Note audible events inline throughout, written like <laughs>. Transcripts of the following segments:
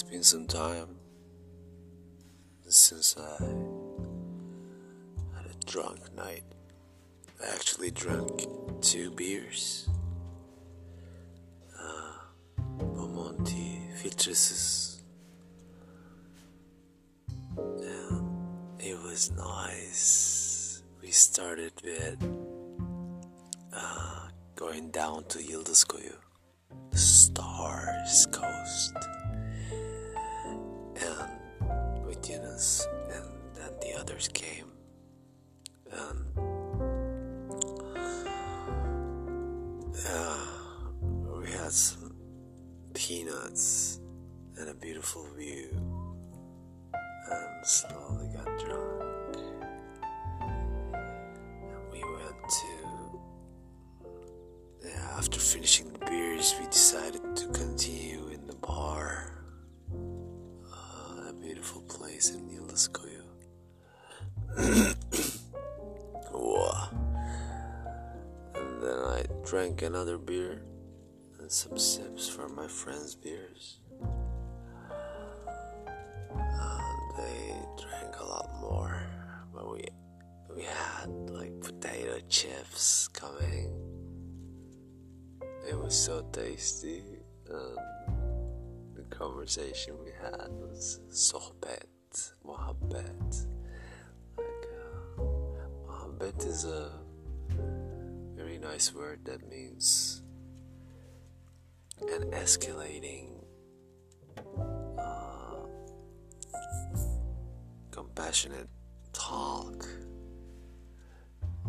It's been some time since I had a drunk night. I actually drank two beers. Uh. And it was nice. We started with uh, going down to Yıldızkuyu, the Stars Coast. And yeah, we had some peanuts and a beautiful view, and slowly got drunk. And we went to yeah, after finishing the beers, we decided to continue in the bar. Uh, a beautiful place in Yıldızkuyu. Drank another beer and some sips from my friends' beers. And they drank a lot more, but we we had like potato chips coming. It was so tasty, and the conversation we had was sohbet, muhabbet. Like, uh, muhabbet is a nice word that means an escalating, uh, compassionate talk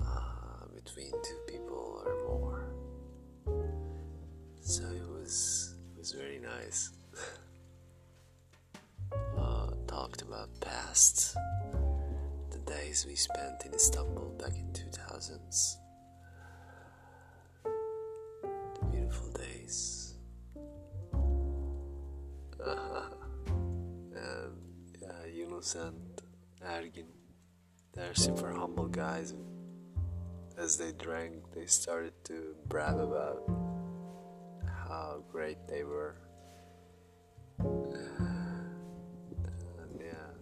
uh, between two people or more. So it was it was very nice. <laughs> uh, talked about past the days we spent in Istanbul back in 2000s. Days. and <laughs> yeah, Yunus and Ergin, they're super humble guys. As they drank, they started to brag about how great they were. And <sighs> yeah,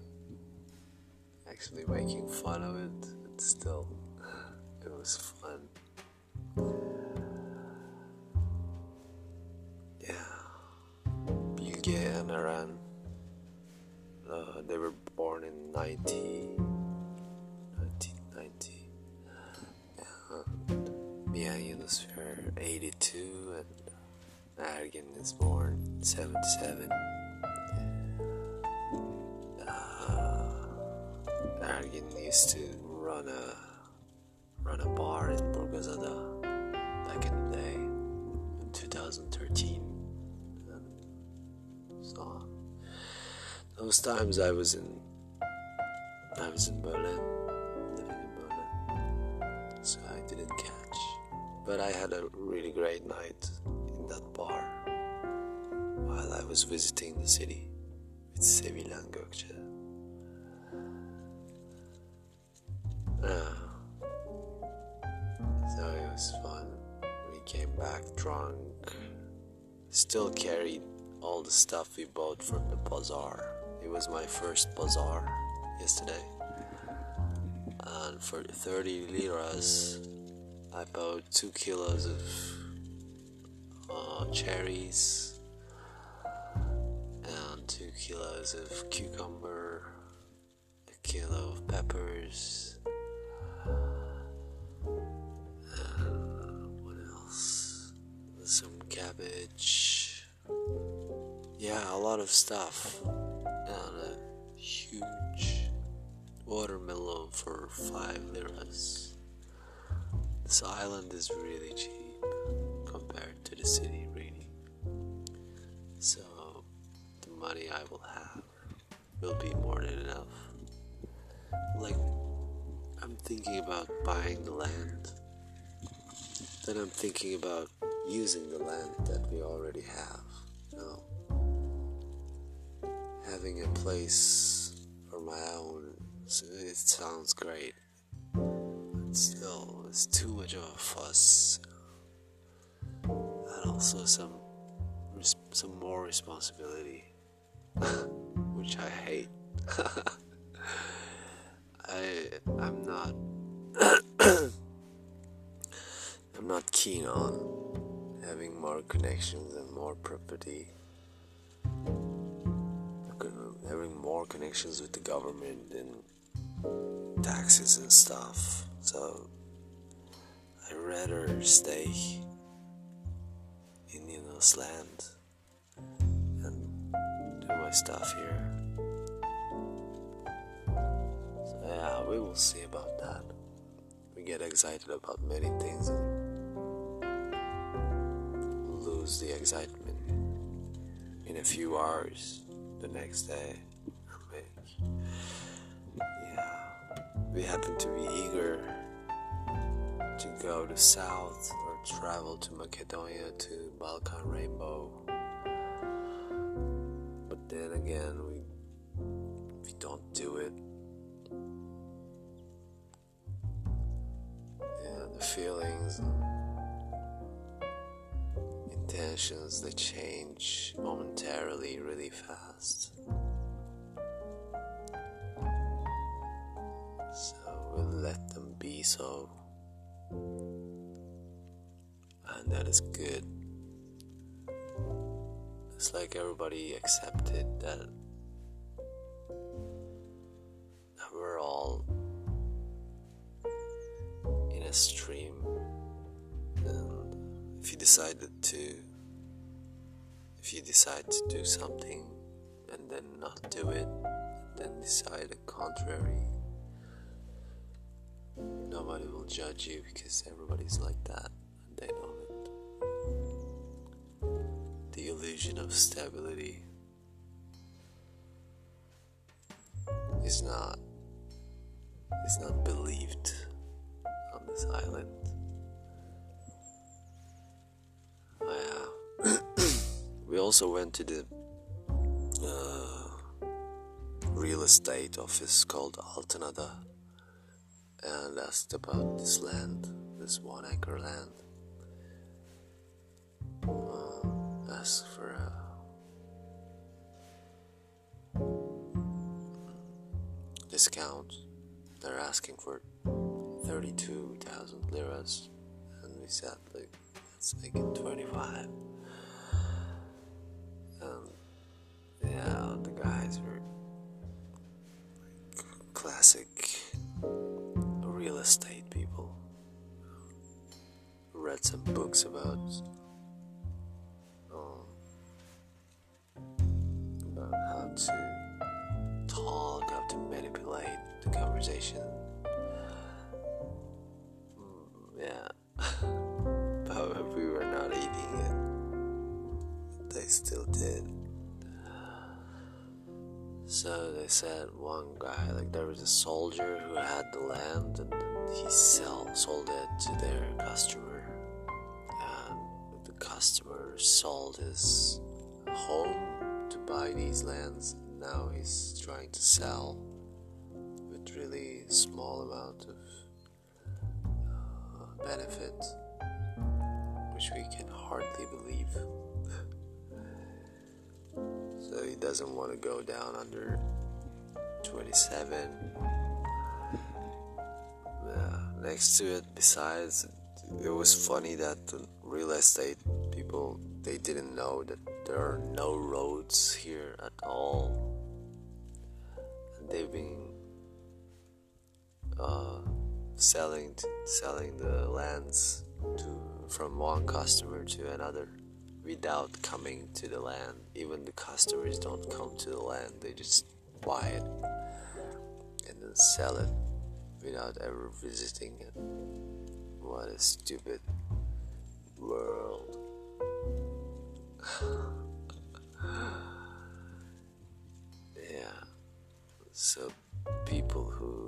actually making fun of it, but still, <laughs> it was fun. Aran, uh, they were born in 90, 1990. And and Yunus were 82 and Ergin is born 77. Uh, Ergin used to run a run a bar in Burgazada back in the day in 2013. Those times I was in I was in Berlin, living in Berlin, so I didn't catch. But I had a really great night in that bar while I was visiting the city with Sevilen Gökçe. Ah. so it was fun. We came back drunk, still carried all the stuff we bought from the bazaar. It was my first bazaar yesterday. And for 30 liras, I bought two kilos of uh, cherries and two kilos of cucumber, a kilo of peppers, what else? Some cabbage. Yeah, a lot of stuff. Watermelon for five liras. This island is really cheap compared to the city, really. So, the money I will have will be more than enough. Like, I'm thinking about buying the land, then I'm thinking about using the land that we already have. You know, having a place for my own, so it sounds great. But still, oh, it's too much of a fuss and also some some more responsibility <laughs> which I hate. <laughs> I I'm not <coughs> I'm not keen on having more connections and more property. Having more connections with the government and taxes and stuff. So I'd rather stay in know land and do my stuff here. So yeah, we will see about that. We get excited about many things and lose the excitement in a few hours the next day. We happen to be eager to go to south or travel to Macedonia to Balkan Rainbow. But then again, we we don't do it. The feelings and intentions they change momentarily really fast. So and that is good. It's like everybody accepted that, that we're all in a stream, and if you decided to, if you decide to do something and then not do it, then decide the contrary nobody will judge you because everybody's like that and they know it. The illusion of stability is not is not believed on this island. Oh, yeah. <coughs> we also went to the uh, real estate office called Altanada and asked about this land, this one acre land. Uh, asked for a discount. They're asking for 32,000 liras, and we said, like, let's make it 25. And yeah, the guys were classic real estate people. Read some books about um, about how to talk, how to manipulate the conversation. So they said one guy, like there was a soldier who had the land and he sell sold it to their customer, and the customer sold his home to buy these lands. Now he's trying to sell with really small amount of uh, benefit, which we can hardly believe. So he doesn't want to go down under 27 yeah, next to it besides it was funny that the real estate people they didn't know that there are no roads here at all. And they've been uh, selling selling the lands to from one customer to another without coming to the land. Even the customers don't come to the land, they just buy it and then sell it without ever visiting it. What a stupid world. <sighs> yeah. So people who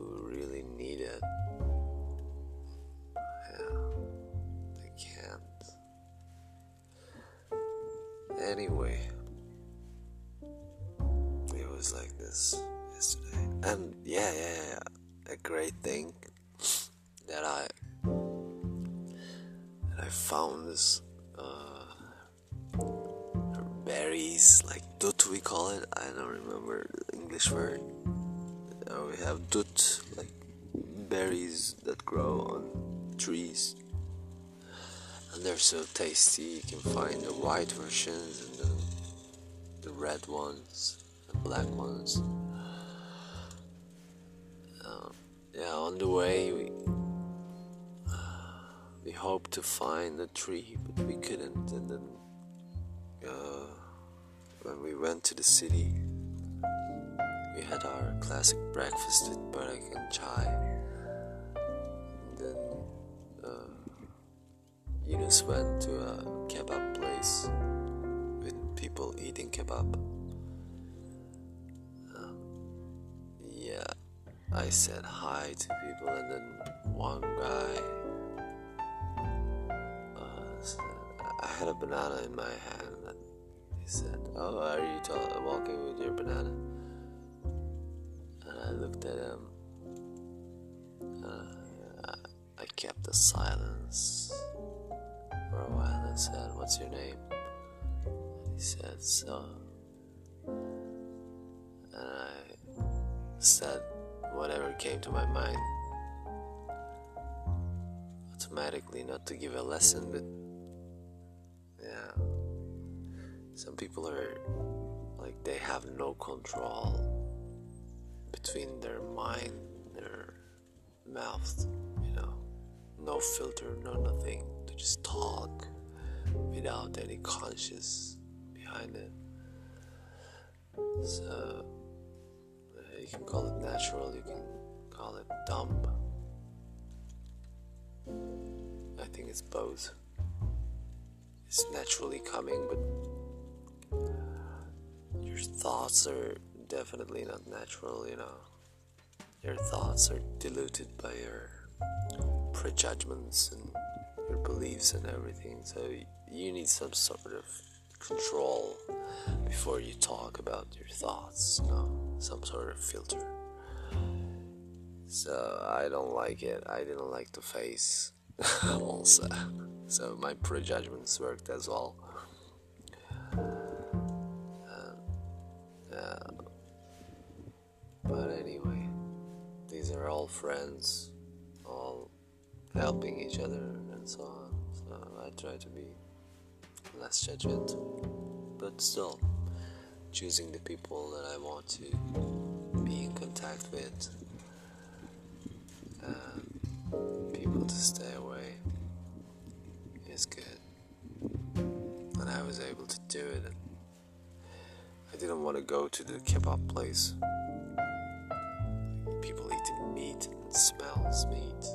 Anyway, it was like this yesterday, and yeah, yeah, yeah, a great thing that I that I found this uh, berries like dut we call it. I don't remember the English word. Uh, we have dut, like berries that grow on trees. And they're so tasty. You can find the white versions and the, the red ones, the black ones. Uh, yeah, on the way we we hoped to find a tree, but we couldn't. And then uh, when we went to the city, we had our classic breakfast with burek and chai. Yunus went to a kebab place with people eating kebab. Um, yeah, I said hi to people, and then one guy I had a banana in my hand and he said, Oh, are you ta- walking with your banana? And I looked at him. Uh, I kept the silence said, What's your name? And he said, So. And I said whatever came to my mind automatically, not to give a lesson, but yeah. some people are like they have no control between their mind their mouth you know no filter no nothing to just talk without any conscious behind it. So you can call it natural you can call it dumb. I think it's both. It's naturally coming but your thoughts are definitely not natural, you know. Your thoughts are diluted by your prejudgments and your beliefs and everything. So you need some sort of control before you talk about your thoughts, you know, some sort of filter. So I don't like it. I didn't like the face <laughs> also. So my prejudgments worked as well. Um, uh, but anyway, these are all friends, all helping each other so on. So I try to be less judgmental, but still choosing the people that I want to be in contact with, and people to stay away is good. And I was able to do it. I didn't want to go to the kebab place People eating meat and smells meat,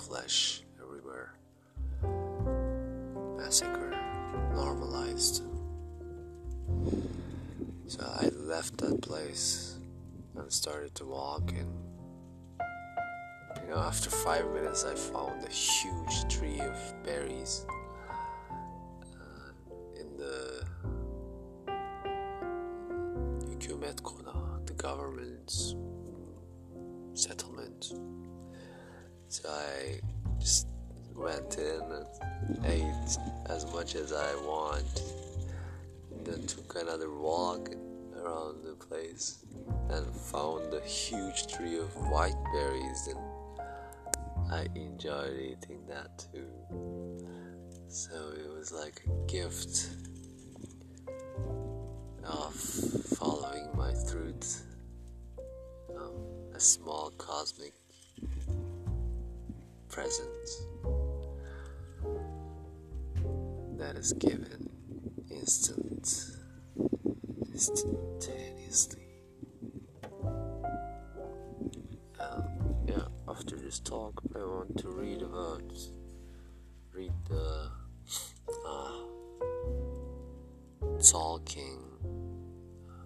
flesh everywhere, massacre normalized. So I left that place and started to walk and you know after five minutes I found a huge tree of berries ate as much as I want. Then took another walk around the place and found a huge tree of white berries and I enjoyed eating that too. So it was like a gift of following my truth um, a small cosmic presence that is given instant instantaneously um, yeah after this talk I want to read about read the uh, talking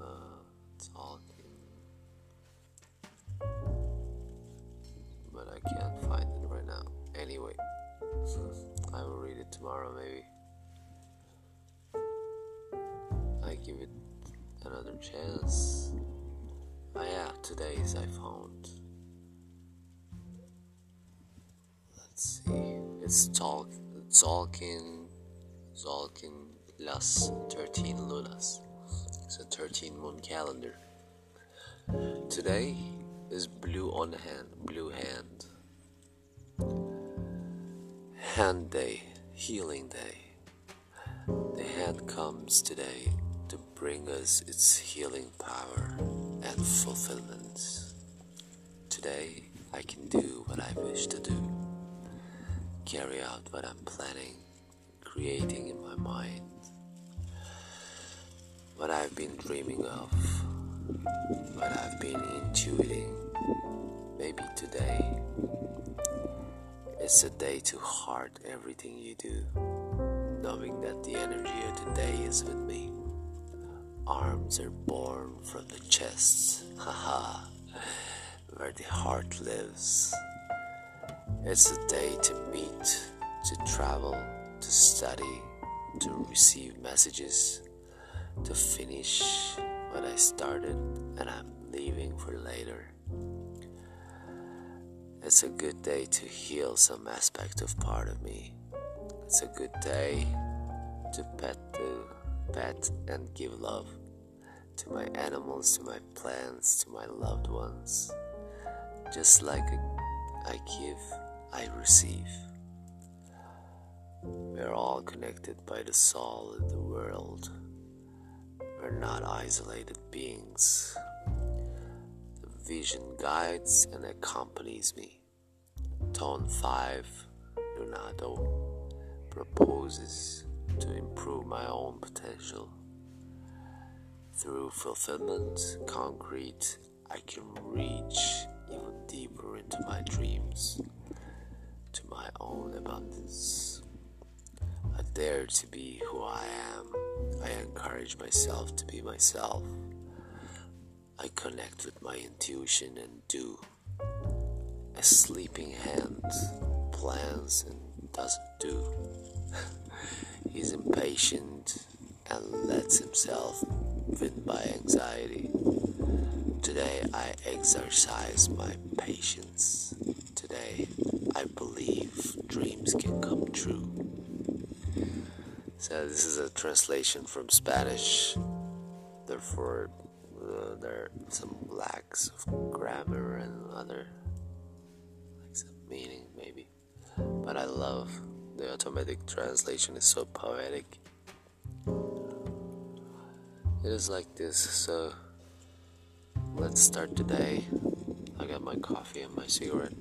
uh, talking, but I can't find it right now. Anyway, <laughs> I will read it tomorrow, maybe. Give it another chance. Oh, yeah, today's I found. Let's see. It's talk, talking, talking Las 13 Lunas. It's a 13 moon calendar. Today is blue on hand, blue hand. Hand day, healing day. The hand comes today to bring us its healing power and fulfillment. Today I can do what I wish to do, carry out what I'm planning, creating in my mind, what I've been dreaming of, what I've been intuiting. Maybe today it's a day to heart everything you do, knowing that the energy of today is with me. Arms are born from the chest, <laughs> haha, where the heart lives. It's a day to meet, to travel, to study, to receive messages, to finish what I started and I'm leaving for later. It's a good day to heal some aspect of part of me. It's a good day to pet the pet and give love to my animals, to my plants, to my loved ones. Just like I give, I receive. We're all connected by the soul in the world. We're not isolated beings The vision guides and accompanies me. Tone 5 Leonardo proposes to improve my own potential. Through fulfillment, concrete, I can reach even deeper into my dreams, to my own abundance. I dare to be who I am. I encourage myself to be myself. I connect with my intuition and do. A sleeping hand plans and doesn't do. <laughs> He's impatient and lets himself win by anxiety. Today I exercise my patience. Today I believe dreams can come true. So, this is a translation from Spanish. Therefore, uh, there are some lacks of grammar and other like some meaning maybe but i love the automatic translation is so poetic. It is like this so let's start today. I got my coffee and my cigarette.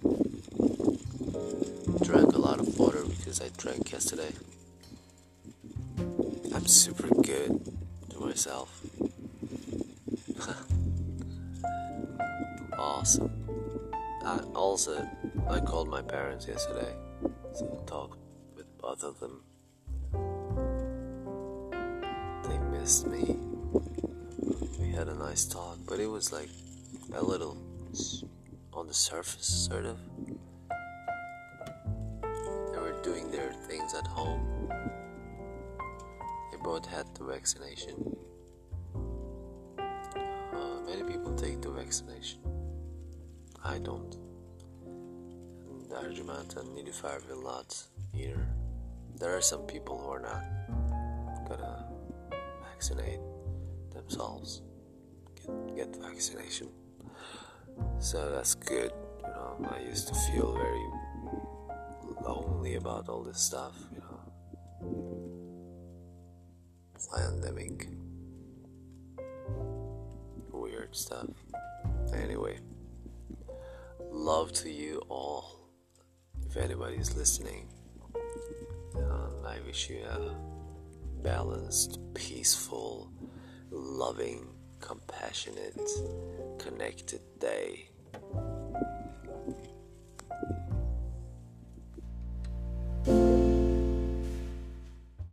Drank a lot of water because i drank yesterday. I'm super good to myself. <laughs> Awesome. I also, I called my parents yesterday, so I talked with both of them. They missed me. We had a nice talk, but it was like a little on the surface, sort of. They were doing their things at home. They both had the vaccination. Uh, many people take the vaccination. I don't. And Arjumant and Nilufar will not either. There are some people who are not gonna vaccinate themselves, get, get vaccination. So that's good. You know, I used to feel very lonely about all this stuff, you know. Pandemic. Weird stuff. Anyway love to you all. If anybody's listening, um, I wish you a balanced, peaceful, loving, compassionate, connected day.